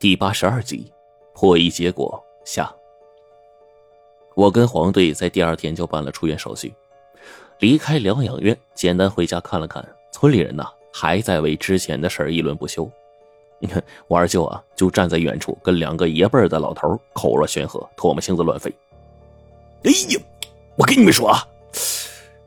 第八十二集，破译结果下。我跟黄队在第二天就办了出院手续，离开疗养院，简单回家看了看，村里人呐还在为之前的事议论不休。你看我二舅啊，就站在远处跟两个爷辈的老头口若悬河，唾沫星子乱飞。哎呀，我跟你们说啊，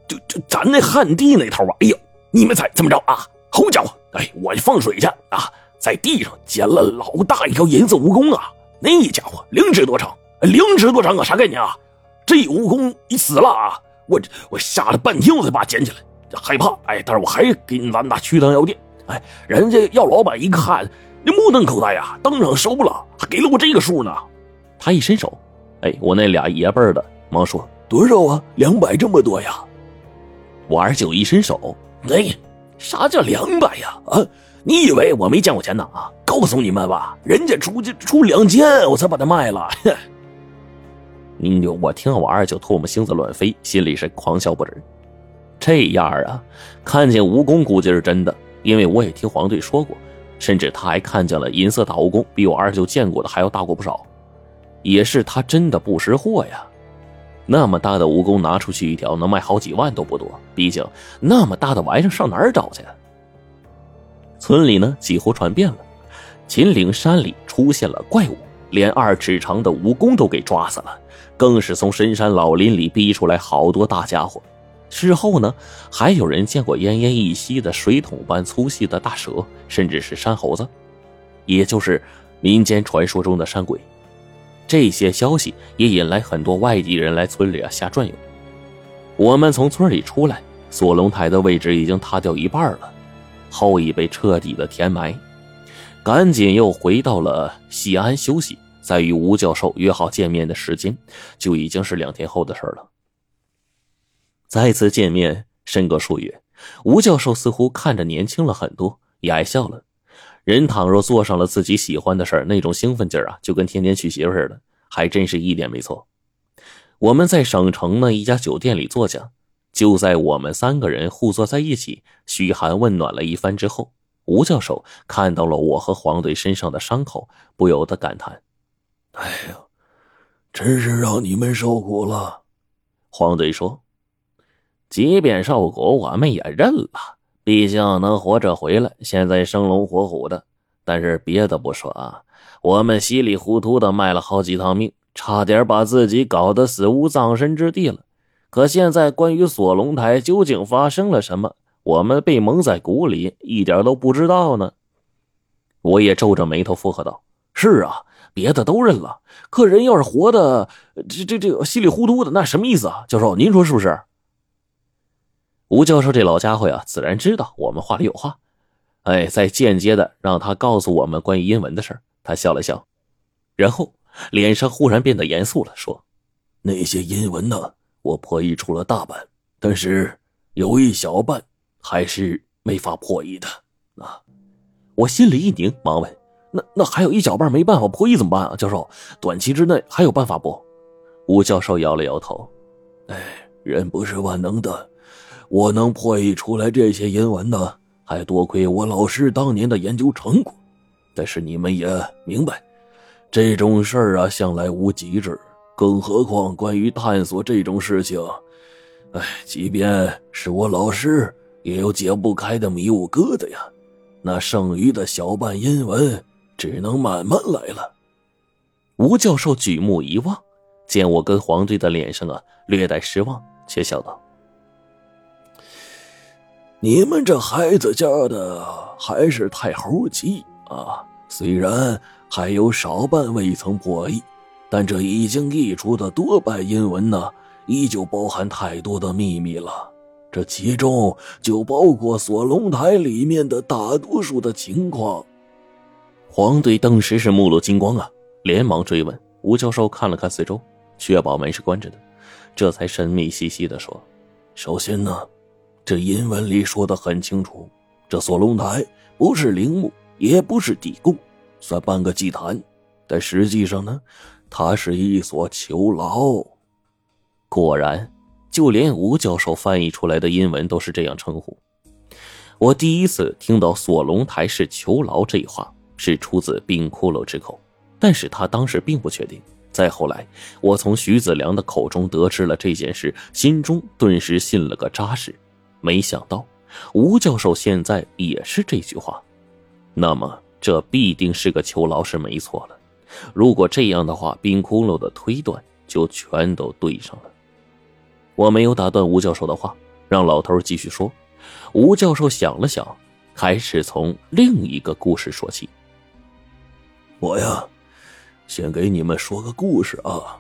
就就咱那旱地那头啊，哎呦，你们猜怎么着啊？好家伙，哎，我去放水去啊！在地上捡了老大一条银色蜈蚣啊！那家伙零尺多长，零尺多长啊！啥概念啊？这蜈蚣一死了啊！我我吓了半天，我才把它捡起来，害怕。哎，但是我还给咱们那去趟药店。哎，人家药老板一看，那目瞪口呆呀，当场收了，还给了我这个数呢。他一伸手，哎，我那俩爷辈的忙说多少啊？两百这么多呀！我二舅一伸手，哎，啥叫两百呀？啊！你以为我没见过钱呢？啊，告诉你们吧，人家出出两千，我才把它卖了。你就我听我二舅唾沫星子乱飞，心里是狂笑不止。这样啊，看见蜈蚣估计是真的，因为我也听黄队说过，甚至他还看见了银色大蜈蚣，比我二舅见过的还要大过不少，也是他真的不识货呀。那么大的蜈蚣拿出去一条，能卖好几万都不多。毕竟那么大的玩意儿上哪儿找去？村里呢，几乎传遍了，秦岭山里出现了怪物，连二尺长的蜈蚣都给抓死了，更是从深山老林里逼出来好多大家伙。事后呢，还有人见过奄奄一息的水桶般粗细的大蛇，甚至是山猴子，也就是民间传说中的山鬼。这些消息也引来很多外地人来村里啊瞎转悠。我们从村里出来，锁龙台的位置已经塌掉一半了。后已被彻底的填埋，赶紧又回到了西安休息。在与吴教授约好见面的时间，就已经是两天后的事了。再次见面，深隔数月，吴教授似乎看着年轻了很多，也爱笑了。人倘若做上了自己喜欢的事儿那种兴奋劲儿啊，就跟天天娶媳妇似的，还真是一点没错。我们在省城的一家酒店里坐下。就在我们三个人互坐在一起，嘘寒问暖了一番之后，吴教授看到了我和黄队身上的伤口，不由得感叹：“哎呀，真是让你们受苦了。”黄队说：“即便受苦，我们也认了。毕竟能活着回来，现在生龙活虎的。但是别的不说啊，我们稀里糊涂的卖了好几趟命，差点把自己搞得死无葬身之地了。”可现在，关于锁龙台究竟发生了什么，我们被蒙在鼓里，一点都不知道呢。我也皱着眉头附和道：“是啊，别的都认了，可人要是活的这这这稀里糊涂的，那什么意思啊？教授，您说是不是？”吴教授这老家伙呀，自然知道我们话里有话，哎，在间接的让他告诉我们关于阴文的事他笑了笑，然后脸上忽然变得严肃了，说：“那些阴文呢？”我破译出了大半，但是有一小半还是没法破译的啊！我心里一拧，忙问：“那那还有一小半没办法破译怎么办啊？”教授，短期之内还有办法不？吴教授摇了摇头：“哎，人不是万能的，我能破译出来这些阴文呢，还多亏我老师当年的研究成果。但是你们也明白，这种事儿啊，向来无极致。”更何况，关于探索这种事情，哎，即便是我老师，也有解不开的迷雾疙瘩呀。那剩余的小半阴文，只能慢慢来了。吴教授举目一望，见我跟黄队的脸上啊略带失望，却笑道：“你们这孩子家的还是太猴急啊！虽然还有少半未曾破译。”但这已经译出的多半阴文呢，依旧包含太多的秘密了。这其中就包括锁龙台里面的大多数的情况。黄队当时是目露金光啊，连忙追问。吴教授看了看四周，确保门是关着的，这才神秘兮兮的说：“首先呢，这阴文里说的很清楚，这锁龙台不是陵墓，也不是地宫，算半个祭坛。但实际上呢。”它是一所囚牢，果然，就连吴教授翻译出来的英文都是这样称呼。我第一次听到“锁龙台是囚牢”这一话，是出自冰骷髅之口，但是他当时并不确定。再后来，我从徐子良的口中得知了这件事，心中顿时信了个扎实。没想到吴教授现在也是这句话，那么这必定是个囚牢是没错了。如果这样的话，冰窟窿的推断就全都对上了。我没有打断吴教授的话，让老头继续说。吴教授想了想，开始从另一个故事说起。我呀。先给你们说个故事啊，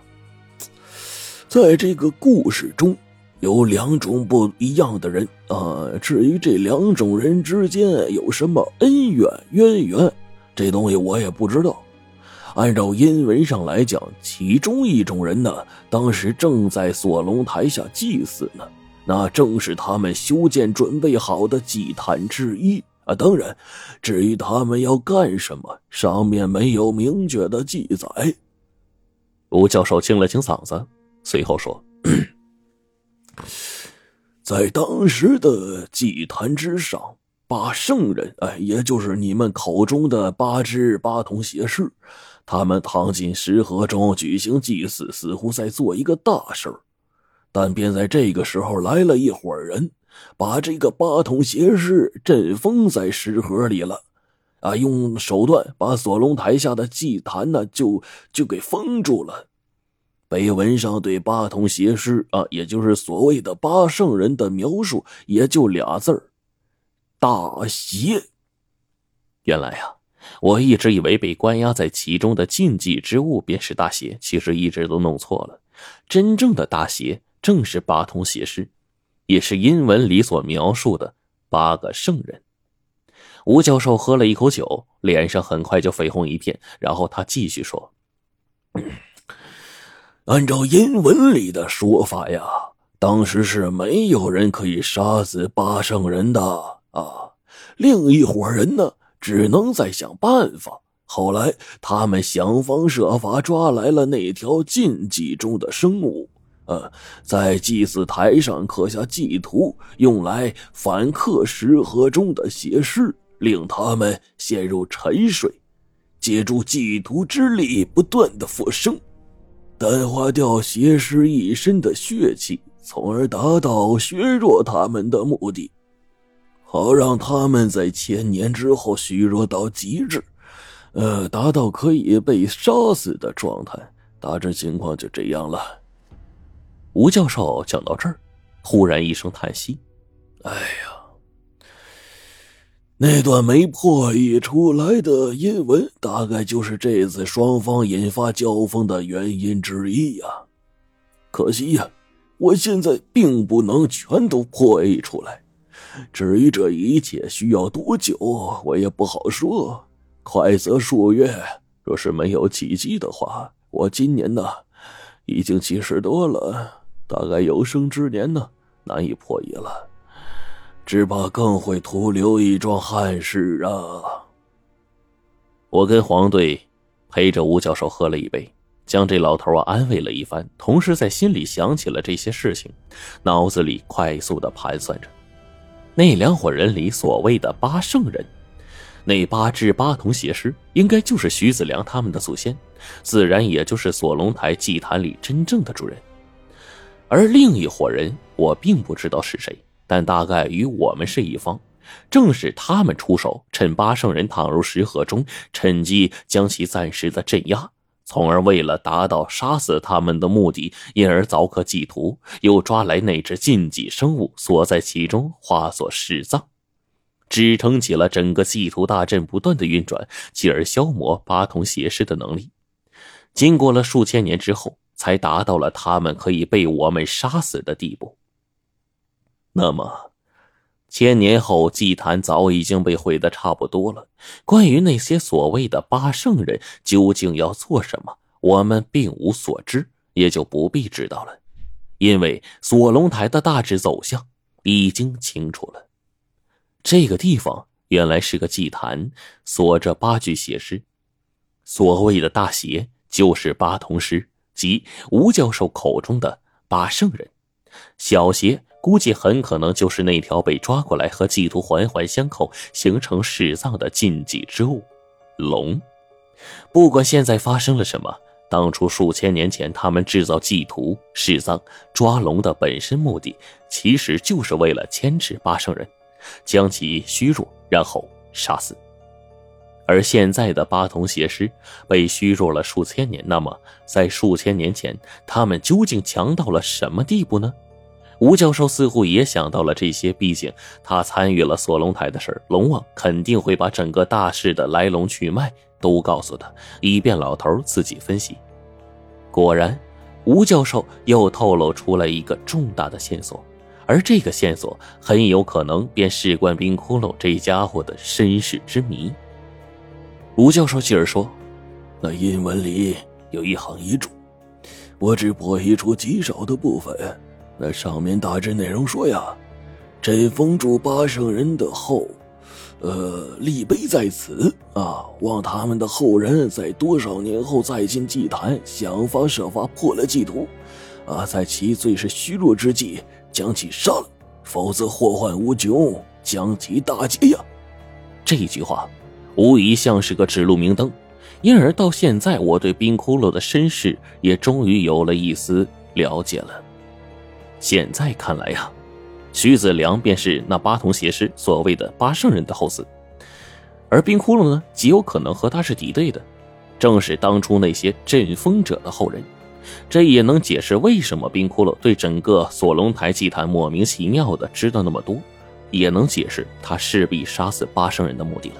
在这个故事中有两种不一样的人啊。至于这两种人之间有什么恩怨渊源，这东西我也不知道。按照阴文上来讲，其中一种人呢，当时正在锁龙台下祭祀呢，那正是他们修建准备好的祭坛之一。啊，当然，至于他们要干什么，上面没有明确的记载。吴教授清了清嗓子，随后说：“在当时的祭坛之上，八圣人，哎，也就是你们口中的八只八通邪师，他们躺进石河中举行祭祀，似乎在做一个大事儿。但便在这个时候，来了一伙人。”把这个八通邪师镇封在石盒里了，啊，用手段把锁龙台下的祭坛呢，就就给封住了。碑文上对八通邪师啊，也就是所谓的八圣人的描述，也就俩字儿：大邪。原来啊，我一直以为被关押在其中的禁忌之物便是大邪，其实一直都弄错了。真正的大邪正是八通邪师。也是阴文里所描述的八个圣人。吴教授喝了一口酒，脸上很快就绯红一片。然后他继续说：“按照阴文里的说法呀，当时是没有人可以杀死八圣人的啊。另一伙人呢，只能再想办法。后来他们想方设法抓来了那条禁忌中的生物。”呃，在祭祀台上刻下祭图，用来反克石河中的邪尸，令他们陷入沉睡，借助祭图之力不断的复生，淡化掉邪尸一身的血气，从而达到削弱他们的目的，好让他们在千年之后虚弱到极致，呃，达到可以被杀死的状态。大致情况就这样了。吴教授讲到这儿，忽然一声叹息：“哎呀，那段没破译出来的阴文，大概就是这次双方引发交锋的原因之一呀。可惜呀，我现在并不能全都破译出来。至于这一切需要多久，我也不好说。快则数月，若是没有奇迹的话，我今年呢，已经七十多了。”大概有生之年呢，难以破译了，只怕更会徒留一桩憾事啊！我跟黄队陪着吴教授喝了一杯，将这老头啊安慰了一番，同时在心里想起了这些事情，脑子里快速的盘算着，那两伙人里所谓的八圣人，那八只八童邪师，应该就是徐子良他们的祖先，自然也就是锁龙台祭坛里真正的主人。而另一伙人，我并不知道是谁，但大概与我们是一方。正是他们出手，趁八圣人躺入石河中，趁机将其暂时的镇压，从而为了达到杀死他们的目的，因而凿刻祭图，又抓来那只禁忌生物锁在其中，化作尸葬，支撑起了整个祭图大阵不断的运转，继而消磨八通邪师的能力。经过了数千年之后。才达到了他们可以被我们杀死的地步。那么，千年后祭坛早已经被毁的差不多了。关于那些所谓的八圣人究竟要做什么，我们并无所知，也就不必知道了。因为锁龙台的大致走向已经清楚了。这个地方原来是个祭坛，锁着八具邪尸。所谓的大邪，就是八童师。即吴教授口中的八圣人，小邪估计很可能就是那条被抓过来和祭图环环相扣、形成尸葬的禁忌之物。龙。不管现在发生了什么，当初数千年前他们制造祭图、试葬、抓龙的本身目的，其实就是为了牵制八圣人，将其虚弱，然后杀死。而现在的八童邪师被虚弱了数千年，那么在数千年前，他们究竟强到了什么地步呢？吴教授似乎也想到了这些，毕竟他参与了锁龙台的事龙王肯定会把整个大事的来龙去脉都告诉他，以便老头自己分析。果然，吴教授又透露出了一个重大的线索，而这个线索很有可能便事关冰窟窿这家伙的身世之谜。吴教授继而说：“那阴文里有一行遗嘱，我只破译出极少的部分。”那上面大致内容说呀，朕封住八圣人的后，呃，立碑在此啊，望他们的后人在多少年后再进祭坛，想方设法破了祭图，啊，在其最是虚弱之际将其杀了，否则祸患无穷，将其大劫呀！这句话无疑像是个指路明灯，因而到现在，我对冰骷髅的身世也终于有了一丝了解了。现在看来呀，徐子良便是那八童邪师所谓的八圣人的后嗣，而冰窟窿呢，极有可能和他是敌对的，正是当初那些阵风者的后人。这也能解释为什么冰窟窿对整个锁龙台祭坛莫名其妙的知道那么多，也能解释他势必杀死八圣人的目的了。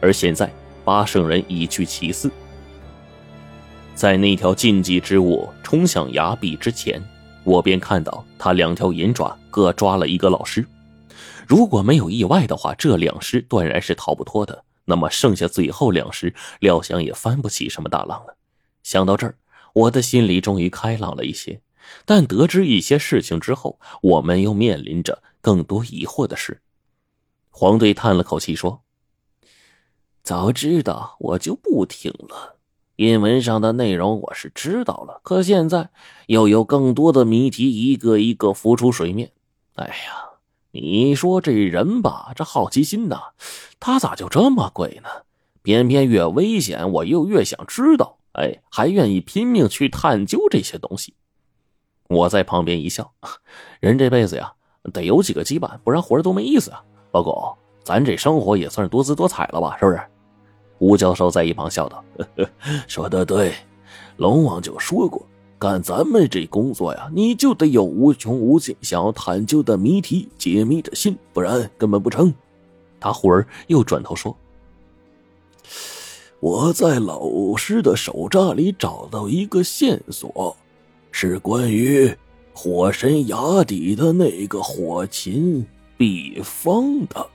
而现在，八圣人已去其四，在那条禁忌之物冲向崖壁之前。我便看到他两条银爪各抓了一个老师，如果没有意外的话，这两师断然是逃不脱的。那么剩下最后两师，料想也翻不起什么大浪了。想到这儿，我的心里终于开朗了一些。但得知一些事情之后，我们又面临着更多疑惑的事。黄队叹了口气说：“早知道我就不听了。”阴文上的内容我是知道了，可现在又有更多的谜题一个一个浮出水面。哎呀，你说这人吧，这好奇心呐，他咋就这么鬼呢？偏偏越危险，我又越想知道，哎，还愿意拼命去探究这些东西。我在旁边一笑，人这辈子呀，得有几个羁绊，不然活着多没意思啊。老狗咱这生活也算是多姿多彩了吧，是不是？吴教授在一旁笑道：“说的对，龙王就说过，干咱们这工作呀，你就得有无穷无尽想要探究的谜题、解密的心，不然根本不成。”他忽而又转头说：“我在老师的手札里找到一个线索，是关于火神崖底的那个火禽毕方的。”